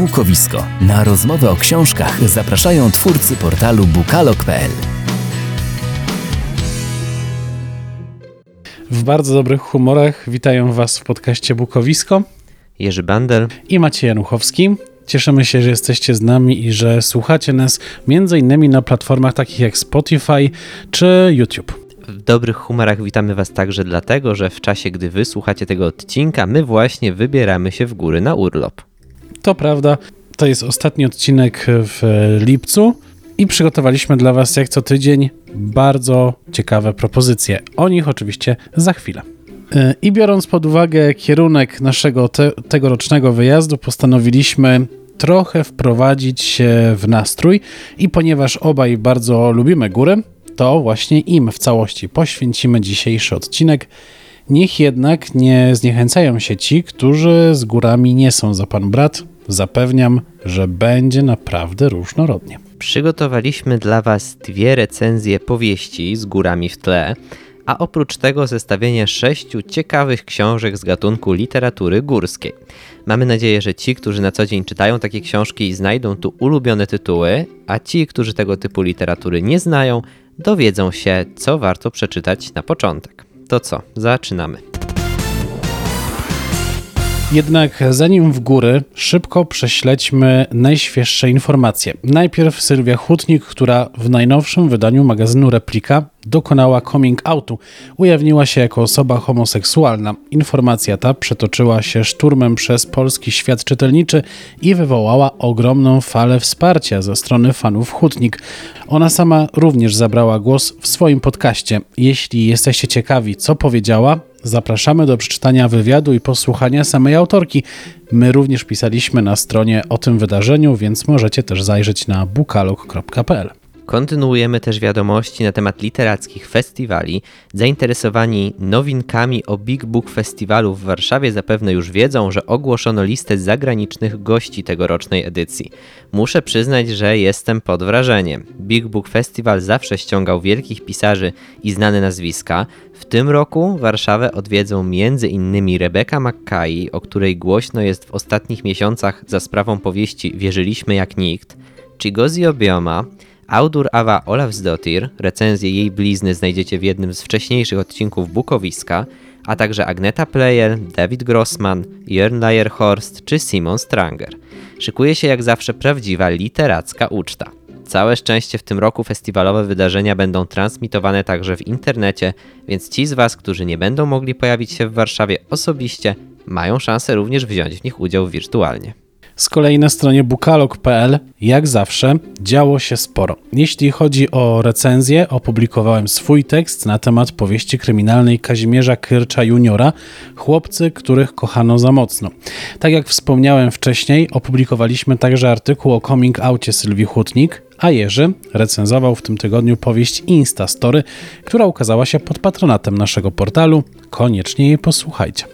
Bukowisko. Na rozmowę o książkach zapraszają twórcy portalu bukalog.pl. W bardzo dobrych humorach witają Was w podcaście Bukowisko Jerzy Bander i Maciej Januchowski. Cieszymy się, że jesteście z nami i że słuchacie nas między innymi na platformach takich jak Spotify czy YouTube. W dobrych humorach witamy Was także dlatego, że w czasie, gdy Wy słuchacie tego odcinka, my właśnie wybieramy się w góry na urlop. To prawda, to jest ostatni odcinek w lipcu i przygotowaliśmy dla Was jak co tydzień bardzo ciekawe propozycje. O nich oczywiście za chwilę. E, I biorąc pod uwagę kierunek naszego te, tegorocznego wyjazdu, postanowiliśmy trochę wprowadzić się w nastrój i ponieważ obaj bardzo lubimy góry, to właśnie im w całości poświęcimy dzisiejszy odcinek. Niech jednak nie zniechęcają się ci, którzy z górami nie są za pan brat. Zapewniam, że będzie naprawdę różnorodnie. Przygotowaliśmy dla Was dwie recenzje powieści z górami w tle, a oprócz tego zestawienie sześciu ciekawych książek z gatunku literatury górskiej. Mamy nadzieję, że ci, którzy na co dzień czytają takie książki, znajdą tu ulubione tytuły, a ci, którzy tego typu literatury nie znają, dowiedzą się, co warto przeczytać na początek. To co, zaczynamy. Jednak zanim w góry, szybko prześledźmy najświeższe informacje. Najpierw Sylwia Hutnik, która w najnowszym wydaniu magazynu Replika dokonała coming outu. Ujawniła się jako osoba homoseksualna. Informacja ta przetoczyła się szturmem przez polski świat czytelniczy i wywołała ogromną falę wsparcia ze strony fanów Hutnik. Ona sama również zabrała głos w swoim podcaście. Jeśli jesteście ciekawi, co powiedziała, Zapraszamy do przeczytania wywiadu i posłuchania samej autorki. My również pisaliśmy na stronie o tym wydarzeniu, więc możecie też zajrzeć na bukalog.pl. Kontynuujemy też wiadomości na temat literackich festiwali. Zainteresowani nowinkami o Big Book Festiwalu w Warszawie zapewne już wiedzą, że ogłoszono listę zagranicznych gości tegorocznej edycji. Muszę przyznać, że jestem pod wrażeniem. Big Book Festival zawsze ściągał wielkich pisarzy i znane nazwiska. W tym roku Warszawę odwiedzą m.in. Rebecca Mackay, o której głośno jest w ostatnich miesiącach za sprawą powieści Wierzyliśmy jak nikt, Chigozi Obioma, Audur Awa Olafsdottir, recenzję jej blizny znajdziecie w jednym z wcześniejszych odcinków Bukowiska, a także Agneta Player, David Grossman, Jörn Leierhorst czy Simon Stranger. Szykuje się jak zawsze prawdziwa literacka uczta. Całe szczęście w tym roku festiwalowe wydarzenia będą transmitowane także w internecie, więc ci z Was, którzy nie będą mogli pojawić się w Warszawie osobiście, mają szansę również wziąć w nich udział wirtualnie. Z kolei na stronie bukalog.pl, jak zawsze, działo się sporo. Jeśli chodzi o recenzję, opublikowałem swój tekst na temat powieści kryminalnej Kazimierza Kyrcza juniora Chłopcy, których kochano za mocno. Tak jak wspomniałem wcześniej, opublikowaliśmy także artykuł o coming outie Sylwii Hutnik, a Jerzy recenzował w tym tygodniu powieść Instastory, która ukazała się pod patronatem naszego portalu. Koniecznie jej posłuchajcie.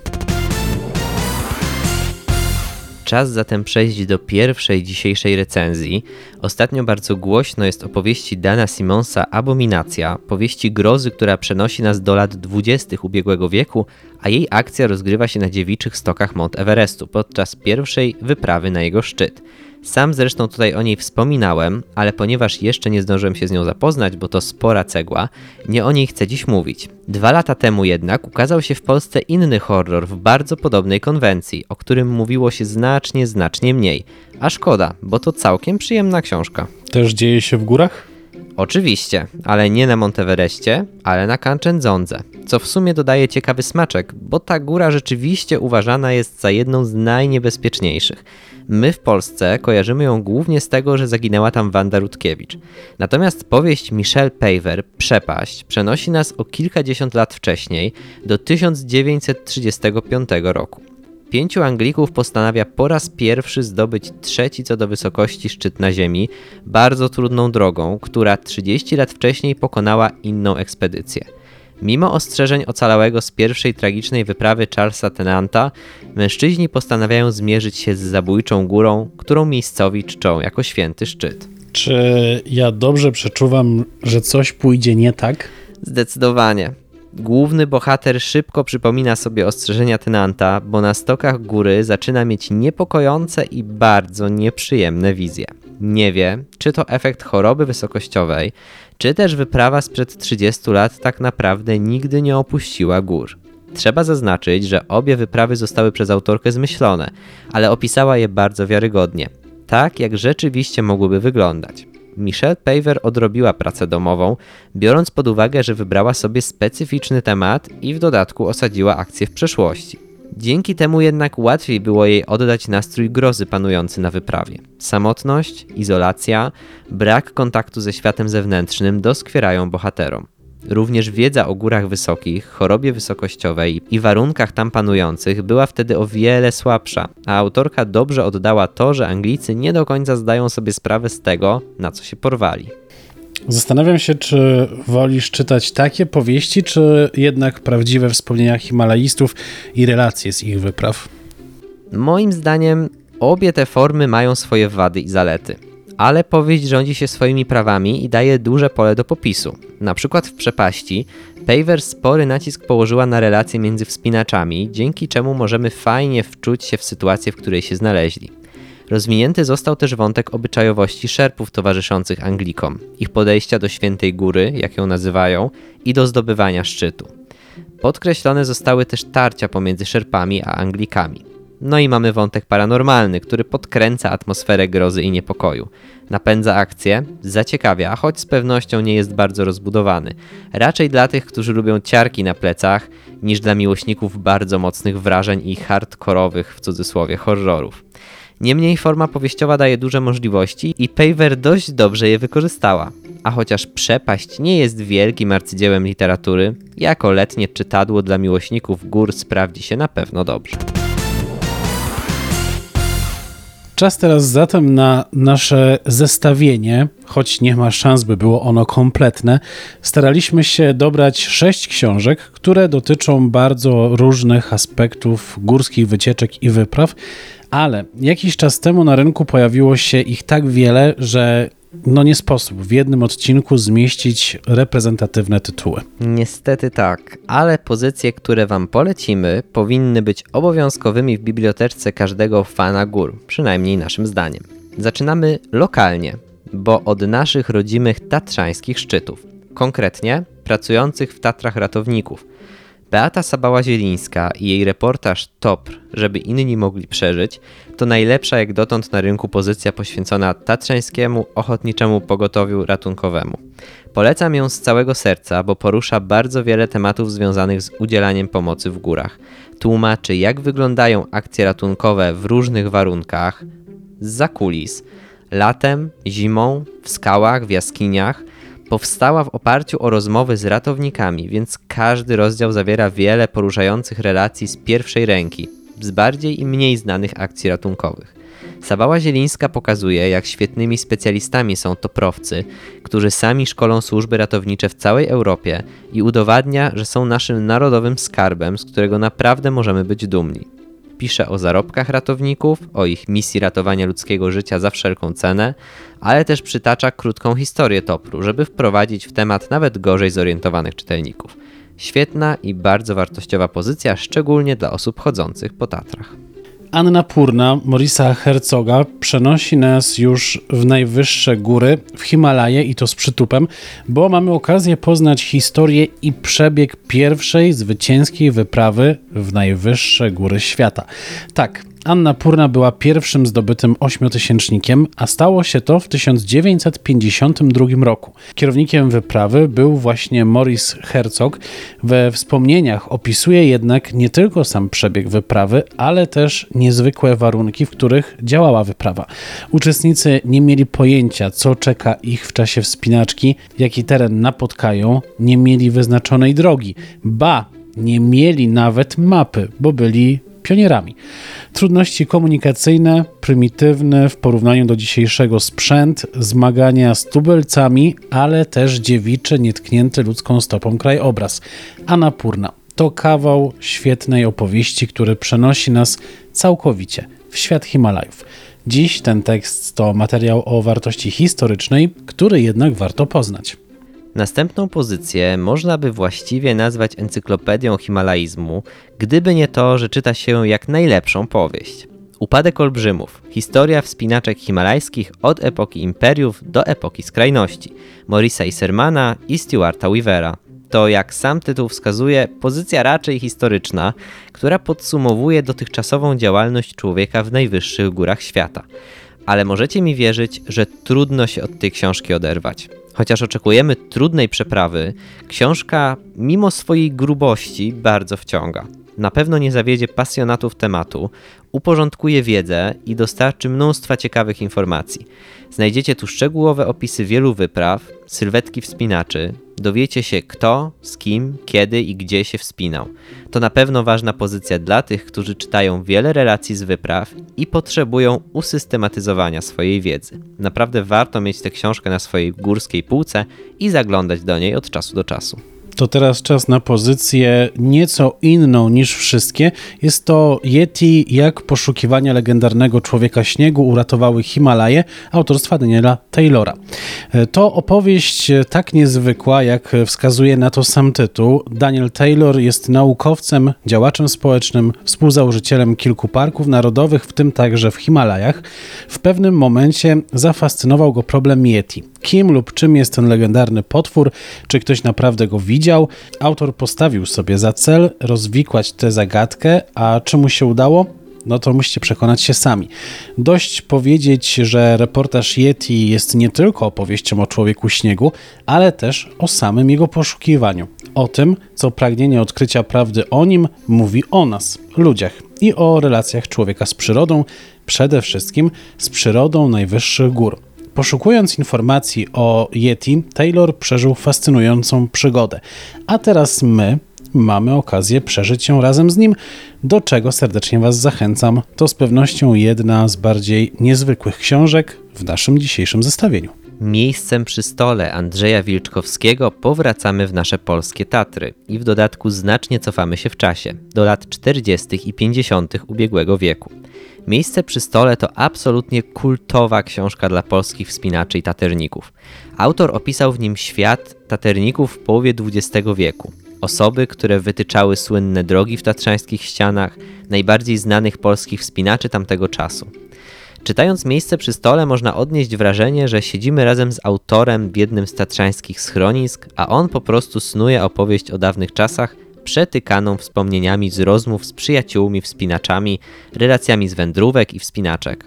Czas zatem przejść do pierwszej dzisiejszej recenzji. Ostatnio bardzo głośno jest o powieści Dana Simonsa Abominacja, powieści grozy, która przenosi nas do lat 20. ubiegłego wieku, a jej akcja rozgrywa się na dziewiczych stokach Mount Everestu podczas pierwszej wyprawy na jego szczyt. Sam zresztą tutaj o niej wspominałem, ale ponieważ jeszcze nie zdążyłem się z nią zapoznać, bo to spora cegła, nie o niej chcę dziś mówić. Dwa lata temu jednak ukazał się w Polsce inny horror w bardzo podobnej konwencji, o którym mówiło się znacznie, znacznie mniej. A szkoda, bo to całkiem przyjemna książka. Też dzieje się w górach? Oczywiście, ale nie na Monteverestie, ale na Kanczędzondze, co w sumie dodaje ciekawy smaczek, bo ta góra rzeczywiście uważana jest za jedną z najniebezpieczniejszych. My w Polsce kojarzymy ją głównie z tego, że zaginęła tam Wanda Rutkiewicz. Natomiast powieść Michelle Paver, Przepaść, przenosi nas o kilkadziesiąt lat wcześniej, do 1935 roku. Pięciu Anglików postanawia po raz pierwszy zdobyć trzeci co do wysokości szczyt na Ziemi, bardzo trudną drogą, która 30 lat wcześniej pokonała inną ekspedycję. Mimo ostrzeżeń ocalałego z pierwszej tragicznej wyprawy Charlesa Tenanta, mężczyźni postanawiają zmierzyć się z zabójczą górą, którą miejscowi czczą jako święty szczyt. Czy ja dobrze przeczuwam, że coś pójdzie nie tak? Zdecydowanie. Główny bohater szybko przypomina sobie ostrzeżenia tenanta, bo na stokach góry zaczyna mieć niepokojące i bardzo nieprzyjemne wizje. Nie wie, czy to efekt choroby wysokościowej, czy też wyprawa sprzed 30 lat tak naprawdę nigdy nie opuściła gór. Trzeba zaznaczyć, że obie wyprawy zostały przez autorkę zmyślone, ale opisała je bardzo wiarygodnie, tak jak rzeczywiście mogłyby wyglądać. Michelle Paver odrobiła pracę domową, biorąc pod uwagę, że wybrała sobie specyficzny temat i w dodatku osadziła akcję w przeszłości. Dzięki temu jednak łatwiej było jej oddać nastrój grozy panujący na wyprawie. Samotność, izolacja, brak kontaktu ze światem zewnętrznym doskwierają bohaterom. Również wiedza o górach wysokich, chorobie wysokościowej i warunkach tam panujących była wtedy o wiele słabsza, a autorka dobrze oddała to, że Anglicy nie do końca zdają sobie sprawę z tego, na co się porwali. Zastanawiam się, czy wolisz czytać takie powieści, czy jednak prawdziwe wspomnienia Himalajistów i relacje z ich wypraw? Moim zdaniem obie te formy mają swoje wady i zalety ale powieść rządzi się swoimi prawami i daje duże pole do popisu. Na przykład w Przepaści Paver spory nacisk położyła na relacje między wspinaczami, dzięki czemu możemy fajnie wczuć się w sytuację, w której się znaleźli. Rozwinięty został też wątek obyczajowości szerpów towarzyszących Anglikom, ich podejścia do Świętej Góry, jak ją nazywają, i do zdobywania szczytu. Podkreślone zostały też tarcia pomiędzy szerpami a Anglikami. No i mamy wątek paranormalny, który podkręca atmosferę grozy i niepokoju. Napędza akcję, zaciekawia, choć z pewnością nie jest bardzo rozbudowany. Raczej dla tych, którzy lubią ciarki na plecach, niż dla miłośników bardzo mocnych wrażeń i hardkorowych w cudzysłowie horrorów. Niemniej forma powieściowa daje duże możliwości i Paver dość dobrze je wykorzystała. A chociaż Przepaść nie jest wielkim arcydziełem literatury, jako letnie czytadło dla miłośników gór sprawdzi się na pewno dobrze. Czas teraz zatem na nasze zestawienie, choć nie ma szans, by było ono kompletne. Staraliśmy się dobrać sześć książek, które dotyczą bardzo różnych aspektów górskich wycieczek i wypraw, ale jakiś czas temu na rynku pojawiło się ich tak wiele, że no nie sposób w jednym odcinku zmieścić reprezentatywne tytuły. Niestety tak, ale pozycje, które Wam polecimy, powinny być obowiązkowymi w biblioteczce każdego fana gór, przynajmniej naszym zdaniem. Zaczynamy lokalnie, bo od naszych rodzimych tatrzańskich szczytów, konkretnie pracujących w Tatrach ratowników – Beata Sabała-Zielińska i jej reportaż TOPR, żeby inni mogli przeżyć, to najlepsza jak dotąd na rynku pozycja poświęcona tatrzańskiemu ochotniczemu pogotowiu ratunkowemu. Polecam ją z całego serca, bo porusza bardzo wiele tematów związanych z udzielaniem pomocy w górach. Tłumaczy, jak wyglądają akcje ratunkowe w różnych warunkach, z kulis, latem, zimą, w skałach, w jaskiniach – powstała w oparciu o rozmowy z ratownikami, więc każdy rozdział zawiera wiele poruszających relacji z pierwszej ręki, z bardziej i mniej znanych akcji ratunkowych. Sabała Zielińska pokazuje, jak świetnymi specjalistami są toprowcy, którzy sami szkolą służby ratownicze w całej Europie i udowadnia, że są naszym narodowym skarbem, z którego naprawdę możemy być dumni. Pisze o zarobkach ratowników, o ich misji ratowania ludzkiego życia za wszelką cenę, ale też przytacza krótką historię Topru, żeby wprowadzić w temat nawet gorzej zorientowanych czytelników. Świetna i bardzo wartościowa pozycja, szczególnie dla osób chodzących po Tatrach. Anna Purna Morisa Herzoga przenosi nas już w najwyższe góry, w Himalaje i to z przytupem, bo mamy okazję poznać historię i przebieg pierwszej zwycięskiej wyprawy w najwyższe góry świata. Tak, Anna Purna była pierwszym zdobytym ośmiotysięcznikiem, a stało się to w 1952 roku. Kierownikiem wyprawy był właśnie Morris Herzog. We wspomnieniach opisuje jednak nie tylko sam przebieg wyprawy, ale też niezwykłe warunki, w których działała wyprawa. Uczestnicy nie mieli pojęcia, co czeka ich w czasie wspinaczki, jaki teren napotkają, nie mieli wyznaczonej drogi. Ba, nie mieli nawet mapy, bo byli pionierami. Trudności komunikacyjne, prymitywne w porównaniu do dzisiejszego sprzęt, zmagania z tubelcami, ale też dziewiczy, nietknięty ludzką stopą krajobraz. Anapurna to kawał świetnej opowieści, który przenosi nas całkowicie w świat Himalajów. Dziś ten tekst to materiał o wartości historycznej, który jednak warto poznać. Następną pozycję można by właściwie nazwać encyklopedią himalaizmu, gdyby nie to, że czyta się jak najlepszą powieść. Upadek olbrzymów. Historia wspinaczek himalajskich od epoki imperiów do epoki skrajności. Morisa Isermana i Stuarta Weavera. To, jak sam tytuł wskazuje, pozycja raczej historyczna, która podsumowuje dotychczasową działalność człowieka w najwyższych górach świata. Ale możecie mi wierzyć, że trudno się od tej książki oderwać. Chociaż oczekujemy trudnej przeprawy, książka, mimo swojej grubości, bardzo wciąga. Na pewno nie zawiedzie pasjonatów tematu, uporządkuje wiedzę i dostarczy mnóstwa ciekawych informacji. Znajdziecie tu szczegółowe opisy wielu wypraw, sylwetki wspinaczy, dowiecie się kto, z kim, kiedy i gdzie się wspinał. To na pewno ważna pozycja dla tych, którzy czytają wiele relacji z wypraw i potrzebują usystematyzowania swojej wiedzy. Naprawdę warto mieć tę książkę na swojej górskiej półce i zaglądać do niej od czasu do czasu to teraz czas na pozycję nieco inną niż wszystkie. Jest to Yeti, jak poszukiwania legendarnego człowieka śniegu uratowały Himalaje, autorstwa Daniela Taylora. E, to opowieść tak niezwykła, jak wskazuje na to sam tytuł. Daniel Taylor jest naukowcem, działaczem społecznym, współzałożycielem kilku parków narodowych, w tym także w Himalajach. W pewnym momencie zafascynował go problem Yeti. Kim lub czym jest ten legendarny potwór? Czy ktoś naprawdę go widzi? Widział. Autor postawił sobie za cel rozwikłać tę zagadkę, a czy mu się udało? no to musicie przekonać się sami. Dość powiedzieć, że reportaż Yeti jest nie tylko opowieścią o człowieku śniegu, ale też o samym jego poszukiwaniu. O tym, co pragnienie odkrycia prawdy o nim mówi o nas, ludziach i o relacjach człowieka z przyrodą, przede wszystkim z przyrodą najwyższych gór. Poszukując informacji o Yeti, Taylor przeżył fascynującą przygodę. A teraz my mamy okazję przeżyć ją razem z nim, do czego serdecznie Was zachęcam. To z pewnością jedna z bardziej niezwykłych książek w naszym dzisiejszym zestawieniu. Miejscem przy stole Andrzeja Wilczkowskiego powracamy w nasze polskie Tatry i w dodatku znacznie cofamy się w czasie, do lat 40. i 50. ubiegłego wieku. Miejsce przy stole to absolutnie kultowa książka dla polskich wspinaczy i taterników. Autor opisał w nim świat taterników w połowie XX wieku. Osoby, które wytyczały słynne drogi w tatrzańskich ścianach, najbardziej znanych polskich wspinaczy tamtego czasu. Czytając miejsce przy stole można odnieść wrażenie, że siedzimy razem z autorem w jednym z tatrzańskich schronisk, a on po prostu snuje opowieść o dawnych czasach przetykaną wspomnieniami z rozmów z przyjaciółmi wspinaczami, relacjami z wędrówek i wspinaczek.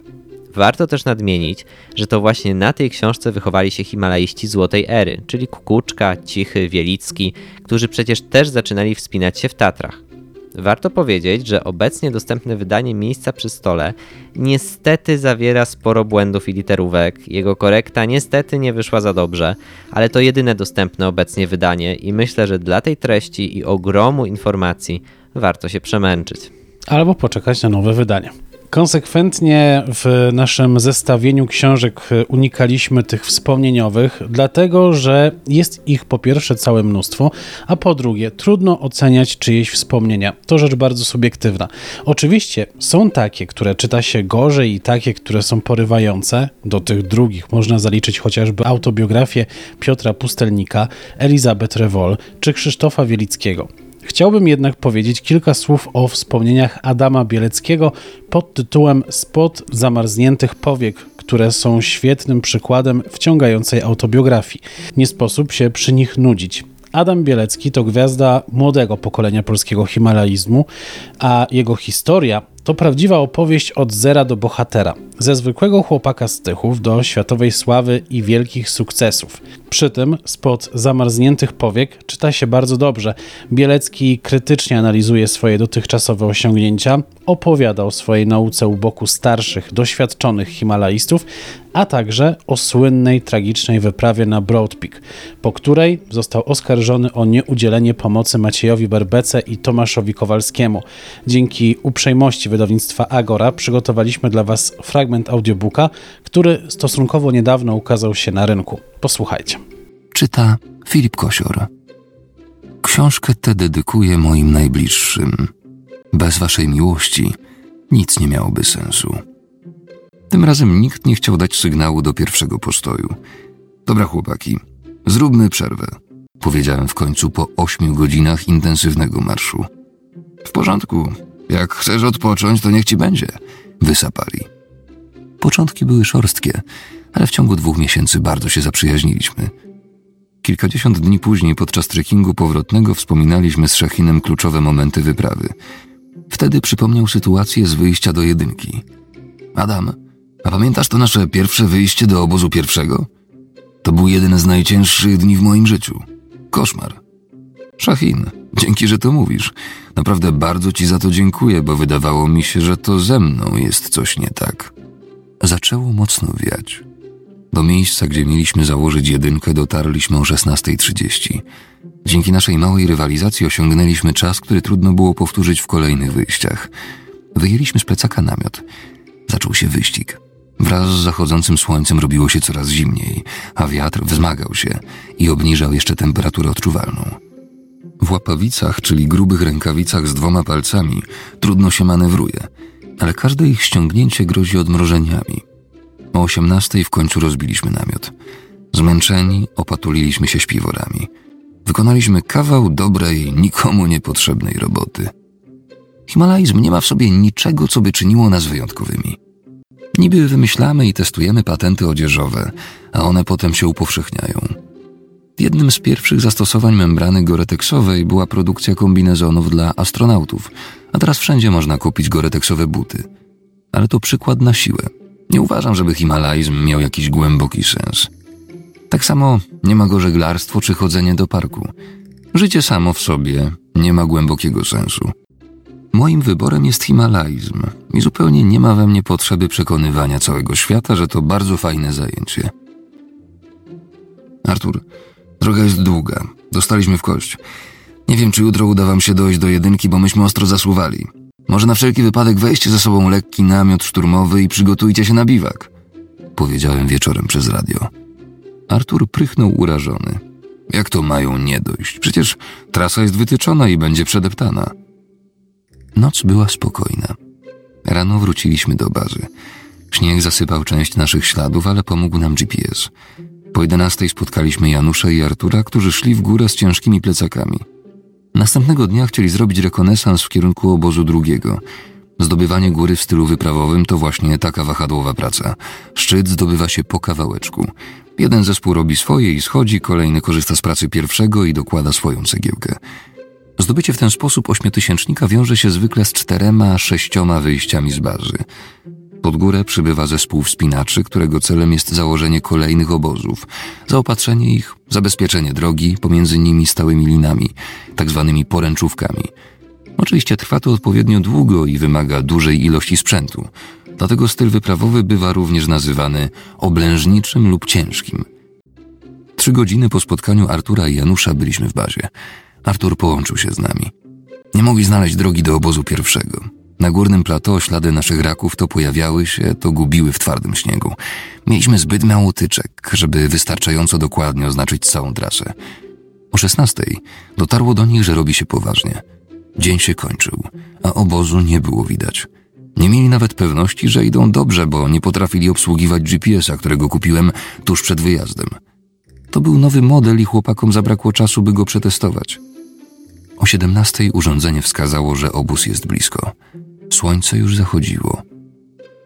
Warto też nadmienić, że to właśnie na tej książce wychowali się himalaiści złotej ery, czyli Kukuczka, Cichy, Wielicki, którzy przecież też zaczynali wspinać się w Tatrach. Warto powiedzieć, że obecnie dostępne wydanie Miejsca przy stole niestety zawiera sporo błędów i literówek. Jego korekta niestety nie wyszła za dobrze, ale to jedyne dostępne obecnie wydanie i myślę, że dla tej treści i ogromu informacji warto się przemęczyć. Albo poczekać na nowe wydanie. Konsekwentnie w naszym zestawieniu książek unikaliśmy tych wspomnieniowych, dlatego że jest ich po pierwsze całe mnóstwo, a po drugie trudno oceniać czyjeś wspomnienia. To rzecz bardzo subiektywna. Oczywiście są takie, które czyta się gorzej i takie, które są porywające. Do tych drugich można zaliczyć chociażby autobiografię Piotra Pustelnika, Elizabeth Rewol czy Krzysztofa Wielickiego. Chciałbym jednak powiedzieć kilka słów o wspomnieniach Adama Bieleckiego pod tytułem Spod zamarzniętych powiek, które są świetnym przykładem wciągającej autobiografii. Nie sposób się przy nich nudzić. Adam Bielecki to gwiazda młodego pokolenia polskiego himalaizmu, a jego historia to prawdziwa opowieść od zera do bohatera, ze zwykłego chłopaka z Tychów do światowej sławy i wielkich sukcesów. Przy tym spod zamarzniętych powiek czyta się bardzo dobrze. Bielecki krytycznie analizuje swoje dotychczasowe osiągnięcia, opowiada o swojej nauce u boku starszych, doświadczonych himalaistów, a także o słynnej, tragicznej wyprawie na Broad Peak, po której został oskarżony o nieudzielenie pomocy Maciejowi Berbece i Tomaszowi Kowalskiemu. Dzięki uprzejmości wydawnictwa Agora przygotowaliśmy dla Was fragment audiobooka, który stosunkowo niedawno ukazał się na rynku. Posłuchajcie. Czyta Filip Kosior. Książkę tę dedykuję moim najbliższym. Bez waszej miłości nic nie miałoby sensu. Tym razem nikt nie chciał dać sygnału do pierwszego postoju. Dobra, chłopaki, Zróbmy przerwę, powiedziałem w końcu po ośmiu godzinach intensywnego marszu. W porządku. Jak chcesz odpocząć, to niech ci będzie. Wysapali. Początki były szorstkie, ale w ciągu dwóch miesięcy bardzo się zaprzyjaźniliśmy. Kilkadziesiąt dni później, podczas trekkingu powrotnego, wspominaliśmy z Szachinem kluczowe momenty wyprawy. Wtedy przypomniał sytuację z wyjścia do jedynki. Adam, a pamiętasz to nasze pierwsze wyjście do obozu pierwszego? To był jeden z najcięższych dni w moim życiu. Koszmar. Szachin, dzięki, że to mówisz. Naprawdę bardzo ci za to dziękuję, bo wydawało mi się, że to ze mną jest coś nie tak. Zaczęło mocno wiać. Do miejsca, gdzie mieliśmy założyć jedynkę, dotarliśmy o 16.30. Dzięki naszej małej rywalizacji osiągnęliśmy czas, który trudno było powtórzyć w kolejnych wyjściach. Wyjęliśmy z plecaka namiot. Zaczął się wyścig. Wraz z zachodzącym słońcem robiło się coraz zimniej, a wiatr wzmagał się i obniżał jeszcze temperaturę odczuwalną. W łapawicach, czyli grubych rękawicach z dwoma palcami, trudno się manewruje, ale każde ich ściągnięcie grozi odmrożeniami. O osiemnastej w końcu rozbiliśmy namiot. Zmęczeni opatuliliśmy się śpiworami. Wykonaliśmy kawał dobrej, nikomu niepotrzebnej roboty. Himalajzm nie ma w sobie niczego, co by czyniło nas wyjątkowymi. Niby wymyślamy i testujemy patenty odzieżowe, a one potem się upowszechniają. Jednym z pierwszych zastosowań membrany goreteksowej była produkcja kombinezonów dla astronautów, a teraz wszędzie można kupić goreteksowe buty. Ale to przykład na siłę. Nie uważam, żeby himalajzm miał jakiś głęboki sens. Tak samo nie ma go żeglarstwo czy chodzenie do parku. Życie samo w sobie nie ma głębokiego sensu. Moim wyborem jest himalajzm i zupełnie nie ma we mnie potrzeby przekonywania całego świata, że to bardzo fajne zajęcie. Artur, droga jest długa. Dostaliśmy w kość. Nie wiem, czy jutro uda wam się dojść do jedynki, bo myśmy ostro zasuwali. Może na wszelki wypadek weźcie ze sobą lekki namiot szturmowy i przygotujcie się na biwak. Powiedziałem wieczorem przez radio. Artur prychnął urażony. Jak to mają nie dojść? Przecież trasa jest wytyczona i będzie przedeptana. Noc była spokojna. Rano wróciliśmy do bazy. Śnieg zasypał część naszych śladów, ale pomógł nam GPS. Po jedenastej spotkaliśmy Janusza i Artura, którzy szli w górę z ciężkimi plecakami. Następnego dnia chcieli zrobić rekonesans w kierunku obozu drugiego. Zdobywanie góry w stylu wyprawowym to właśnie taka wahadłowa praca. Szczyt zdobywa się po kawałeczku. Jeden zespół robi swoje i schodzi, kolejny korzysta z pracy pierwszego i dokłada swoją cegiełkę. Zdobycie w ten sposób ośmiotysięcznika wiąże się zwykle z czterema, sześcioma wyjściami z bazy. Pod górę przybywa zespół wspinaczy, którego celem jest założenie kolejnych obozów, zaopatrzenie ich, zabezpieczenie drogi, pomiędzy nimi stałymi linami, tak zwanymi poręczówkami. Oczywiście trwa to odpowiednio długo i wymaga dużej ilości sprzętu, dlatego styl wyprawowy bywa również nazywany oblężniczym lub ciężkim. Trzy godziny po spotkaniu Artura i Janusza byliśmy w bazie. Artur połączył się z nami. Nie mogli znaleźć drogi do obozu pierwszego. Na górnym plateau ślady naszych raków to pojawiały się, to gubiły w twardym śniegu. Mieliśmy zbyt mało tyczek, żeby wystarczająco dokładnie oznaczyć całą trasę. O szesnastej dotarło do nich, że robi się poważnie. Dzień się kończył, a obozu nie było widać. Nie mieli nawet pewności, że idą dobrze, bo nie potrafili obsługiwać GPS-a, którego kupiłem tuż przed wyjazdem. To był nowy model i chłopakom zabrakło czasu, by go przetestować. O siedemnastej urządzenie wskazało, że obóz jest blisko. Słońce już zachodziło.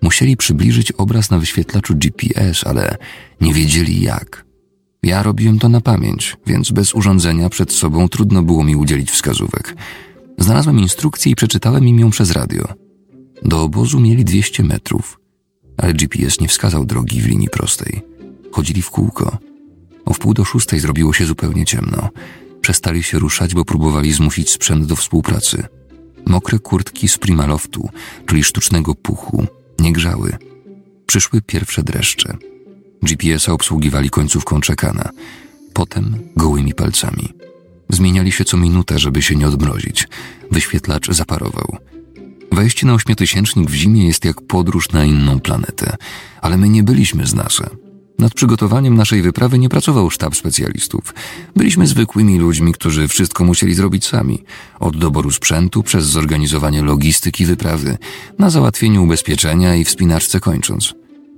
Musieli przybliżyć obraz na wyświetlaczu GPS, ale nie wiedzieli jak. Ja robiłem to na pamięć, więc bez urządzenia przed sobą trudno było mi udzielić wskazówek. Znalazłem instrukcję i przeczytałem im ją przez radio. Do obozu mieli 200 metrów, ale GPS nie wskazał drogi w linii prostej. Chodzili w kółko. O wpół do szóstej zrobiło się zupełnie ciemno. Przestali się ruszać, bo próbowali zmusić sprzęt do współpracy. Mokre kurtki z primaloftu, czyli sztucznego puchu, nie grzały. Przyszły pierwsze dreszcze. GPS-a obsługiwali końcówką czekana, potem gołymi palcami. Zmieniali się co minutę, żeby się nie odmrozić. Wyświetlacz zaparował. Wejście na ośmiotysięcznik w zimie jest jak podróż na inną planetę, ale my nie byliśmy z NASA. Nad przygotowaniem naszej wyprawy nie pracował sztab specjalistów. Byliśmy zwykłymi ludźmi, którzy wszystko musieli zrobić sami. Od doboru sprzętu, przez zorganizowanie logistyki wyprawy, na załatwienie ubezpieczenia i wspinaczce kończąc.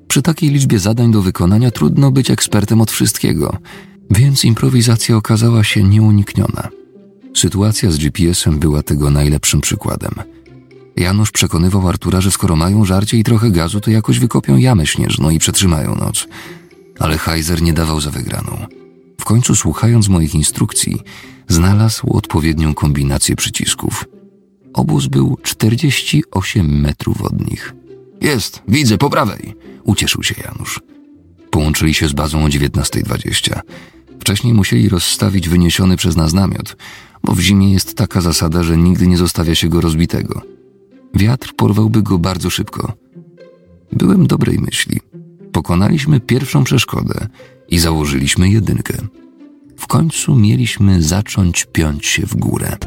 Przy takiej liczbie zadań do wykonania trudno być ekspertem od wszystkiego. Więc improwizacja okazała się nieunikniona. Sytuacja z GPS-em była tego najlepszym przykładem. Janusz przekonywał Artura, że skoro mają żarcie i trochę gazu, to jakoś wykopią jamę śnieżną i przetrzymają noc. Ale Heiser nie dawał za wygraną. W końcu, słuchając moich instrukcji, znalazł odpowiednią kombinację przycisków. Obóz był 48 metrów od nich. Jest, widzę, po prawej, ucieszył się Janusz. Połączyli się z bazą o 19.20. Wcześniej musieli rozstawić wyniesiony przez nas namiot, bo w zimie jest taka zasada, że nigdy nie zostawia się go rozbitego. Wiatr porwałby go bardzo szybko. Byłem dobrej myśli. Pokonaliśmy pierwszą przeszkodę i założyliśmy jedynkę. W końcu mieliśmy zacząć piąć się w górę.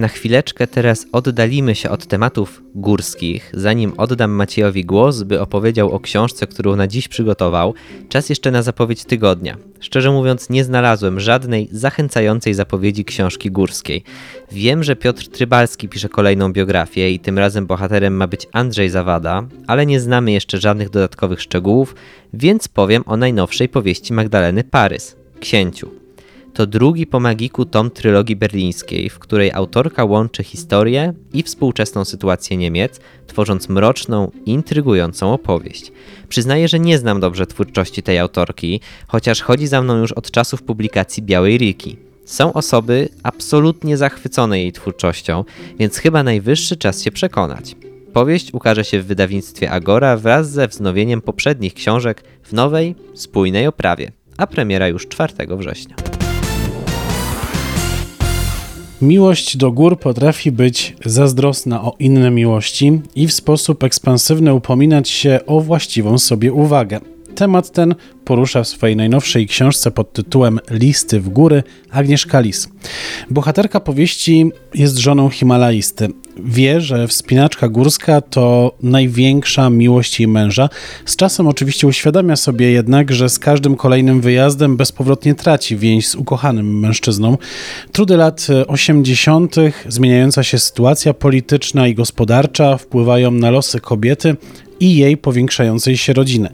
Na chwileczkę teraz oddalimy się od tematów górskich. Zanim oddam Maciejowi głos, by opowiedział o książce, którą na dziś przygotował, czas jeszcze na zapowiedź tygodnia. Szczerze mówiąc, nie znalazłem żadnej zachęcającej zapowiedzi książki górskiej. Wiem, że Piotr Trybalski pisze kolejną biografię i tym razem bohaterem ma być Andrzej Zawada, ale nie znamy jeszcze żadnych dodatkowych szczegółów, więc powiem o najnowszej powieści Magdaleny Parys, Księciu to drugi po magiku tom trylogii berlińskiej, w której autorka łączy historię i współczesną sytuację Niemiec, tworząc mroczną, intrygującą opowieść. Przyznaję, że nie znam dobrze twórczości tej autorki, chociaż chodzi za mną już od czasów publikacji Białej Riki. Są osoby absolutnie zachwycone jej twórczością, więc chyba najwyższy czas się przekonać. Powieść ukaże się w wydawnictwie Agora wraz ze wznowieniem poprzednich książek w nowej, spójnej oprawie, a premiera już 4 września. Miłość do gór potrafi być zazdrosna o inne miłości i w sposób ekspansywny upominać się o właściwą sobie uwagę. Temat ten porusza w swojej najnowszej książce pod tytułem Listy w góry Agnieszka Lis. Bohaterka powieści jest żoną Himalaisty. Wie, że wspinaczka górska to największa miłość jej męża. Z czasem oczywiście uświadamia sobie jednak, że z każdym kolejnym wyjazdem bezpowrotnie traci więź z ukochanym mężczyzną. Trudy lat 80., zmieniająca się sytuacja polityczna i gospodarcza wpływają na losy kobiety, i jej powiększającej się rodziny.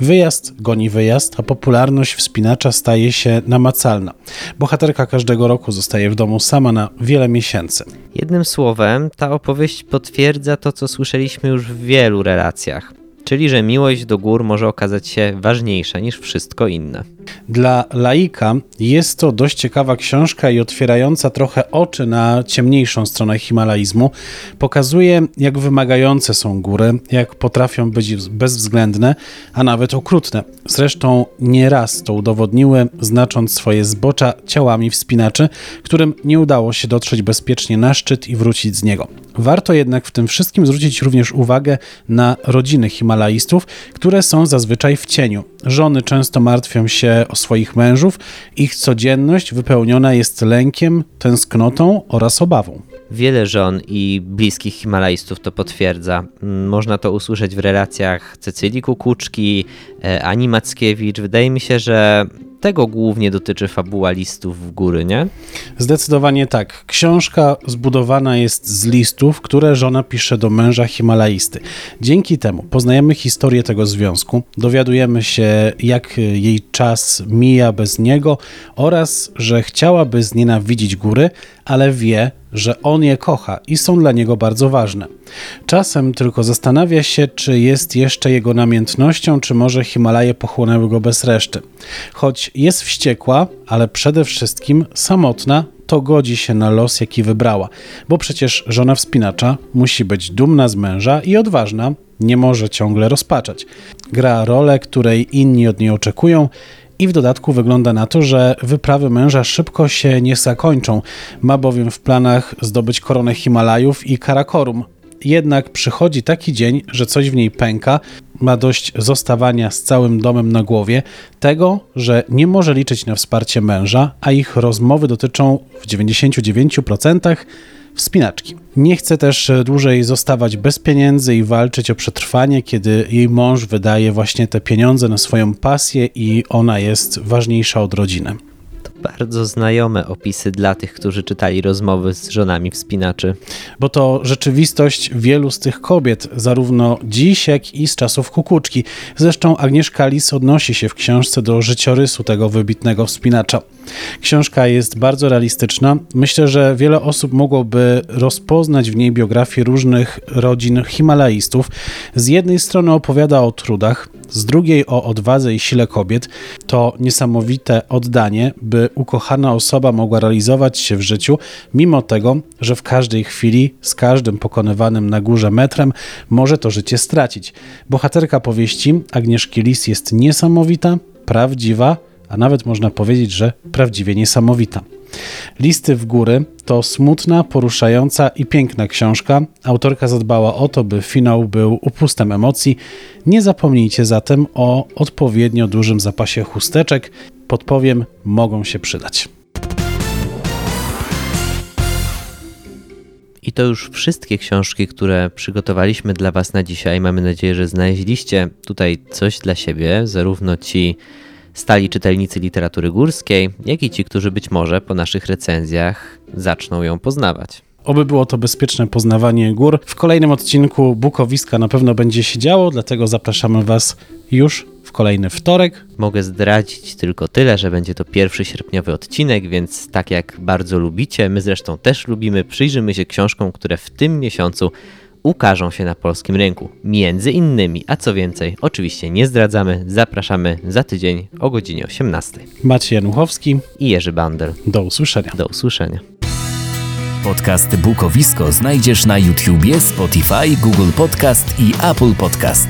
Wyjazd goni wyjazd, a popularność wspinacza staje się namacalna. Bohaterka każdego roku zostaje w domu sama na wiele miesięcy. Jednym słowem, ta opowieść potwierdza to, co słyszeliśmy już w wielu relacjach czyli że miłość do gór może okazać się ważniejsza niż wszystko inne. Dla laika jest to dość ciekawa książka i otwierająca trochę oczy na ciemniejszą stronę himalaizmu. Pokazuje, jak wymagające są góry, jak potrafią być bezwzględne, a nawet okrutne. Zresztą nieraz to udowodniły, znacząc swoje zbocza ciałami wspinaczy, którym nie udało się dotrzeć bezpiecznie na szczyt i wrócić z niego. Warto jednak w tym wszystkim zwrócić również uwagę na rodziny Himalajstów, które są zazwyczaj w cieniu. Żony często martwią się o swoich mężów, ich codzienność wypełniona jest lękiem, tęsknotą oraz obawą. Wiele żon i bliskich Himalajstów to potwierdza. Można to usłyszeć w relacjach Cecylii Kukuczki, e, Ani Mackiewicz. Wydaje mi się, że tego głównie dotyczy fabuła listów w góry, nie? Zdecydowanie tak. Książka zbudowana jest z listów, które żona pisze do męża Himalaisty. Dzięki temu poznajemy historię tego związku, dowiadujemy się, jak jej czas mija bez niego oraz, że chciałaby znienawidzić góry, ale wie, że on je kocha i są dla niego bardzo ważne. Czasem tylko zastanawia się, czy jest jeszcze jego namiętnością, czy może Himalaje pochłonęły go bez reszty. Choć jest wściekła, ale przede wszystkim samotna, to godzi się na los, jaki wybrała, bo przecież żona wspinacza musi być dumna z męża i odważna, nie może ciągle rozpaczać. Gra rolę, której inni od niej oczekują i w dodatku wygląda na to, że wyprawy męża szybko się nie zakończą. Ma bowiem w planach zdobyć koronę Himalajów i Karakorum. Jednak przychodzi taki dzień, że coś w niej pęka, ma dość zostawania z całym domem na głowie, tego, że nie może liczyć na wsparcie męża, a ich rozmowy dotyczą w 99% wspinaczki. Nie chce też dłużej zostawać bez pieniędzy i walczyć o przetrwanie, kiedy jej mąż wydaje właśnie te pieniądze na swoją pasję i ona jest ważniejsza od rodziny. Bardzo znajome opisy dla tych, którzy czytali rozmowy z żonami wspinaczy. Bo to rzeczywistość wielu z tych kobiet, zarówno dziś, jak i z czasów kukuczki. Zresztą Agnieszka Lis odnosi się w książce do życiorysu tego wybitnego wspinacza. Książka jest bardzo realistyczna. Myślę, że wiele osób mogłoby rozpoznać w niej biografię różnych rodzin himalaistów. Z jednej strony opowiada o trudach, z drugiej o odwadze i sile kobiet. To niesamowite oddanie, by ukochana osoba mogła realizować się w życiu, mimo tego, że w każdej chwili, z każdym pokonywanym na górze metrem, może to życie stracić. Bohaterka powieści Agnieszki Lis jest niesamowita, prawdziwa, a nawet można powiedzieć, że prawdziwie niesamowita. Listy w góry to smutna, poruszająca i piękna książka. Autorka zadbała o to, by finał był upustem emocji. Nie zapomnijcie zatem o odpowiednio dużym zapasie chusteczek. Podpowiem, mogą się przydać. I to już wszystkie książki, które przygotowaliśmy dla Was na dzisiaj. Mamy nadzieję, że znaleźliście tutaj coś dla siebie, zarówno ci stali czytelnicy literatury górskiej, jak i ci, którzy być może po naszych recenzjach zaczną ją poznawać. Oby było to bezpieczne poznawanie gór. W kolejnym odcinku Bukowiska na pewno będzie się działo, dlatego zapraszamy Was już w kolejny wtorek. Mogę zdradzić tylko tyle, że będzie to pierwszy sierpniowy odcinek, więc tak jak bardzo lubicie, my zresztą też lubimy, przyjrzymy się książkom, które w tym miesiącu ukażą się na polskim rynku. Między innymi, a co więcej, oczywiście nie zdradzamy, zapraszamy za tydzień o godzinie 18. Maciej Januchowski. I Jerzy Bander. Do usłyszenia. Do usłyszenia. Podcast Bukowisko znajdziesz na YouTubie, Spotify, Google Podcast i Apple Podcast.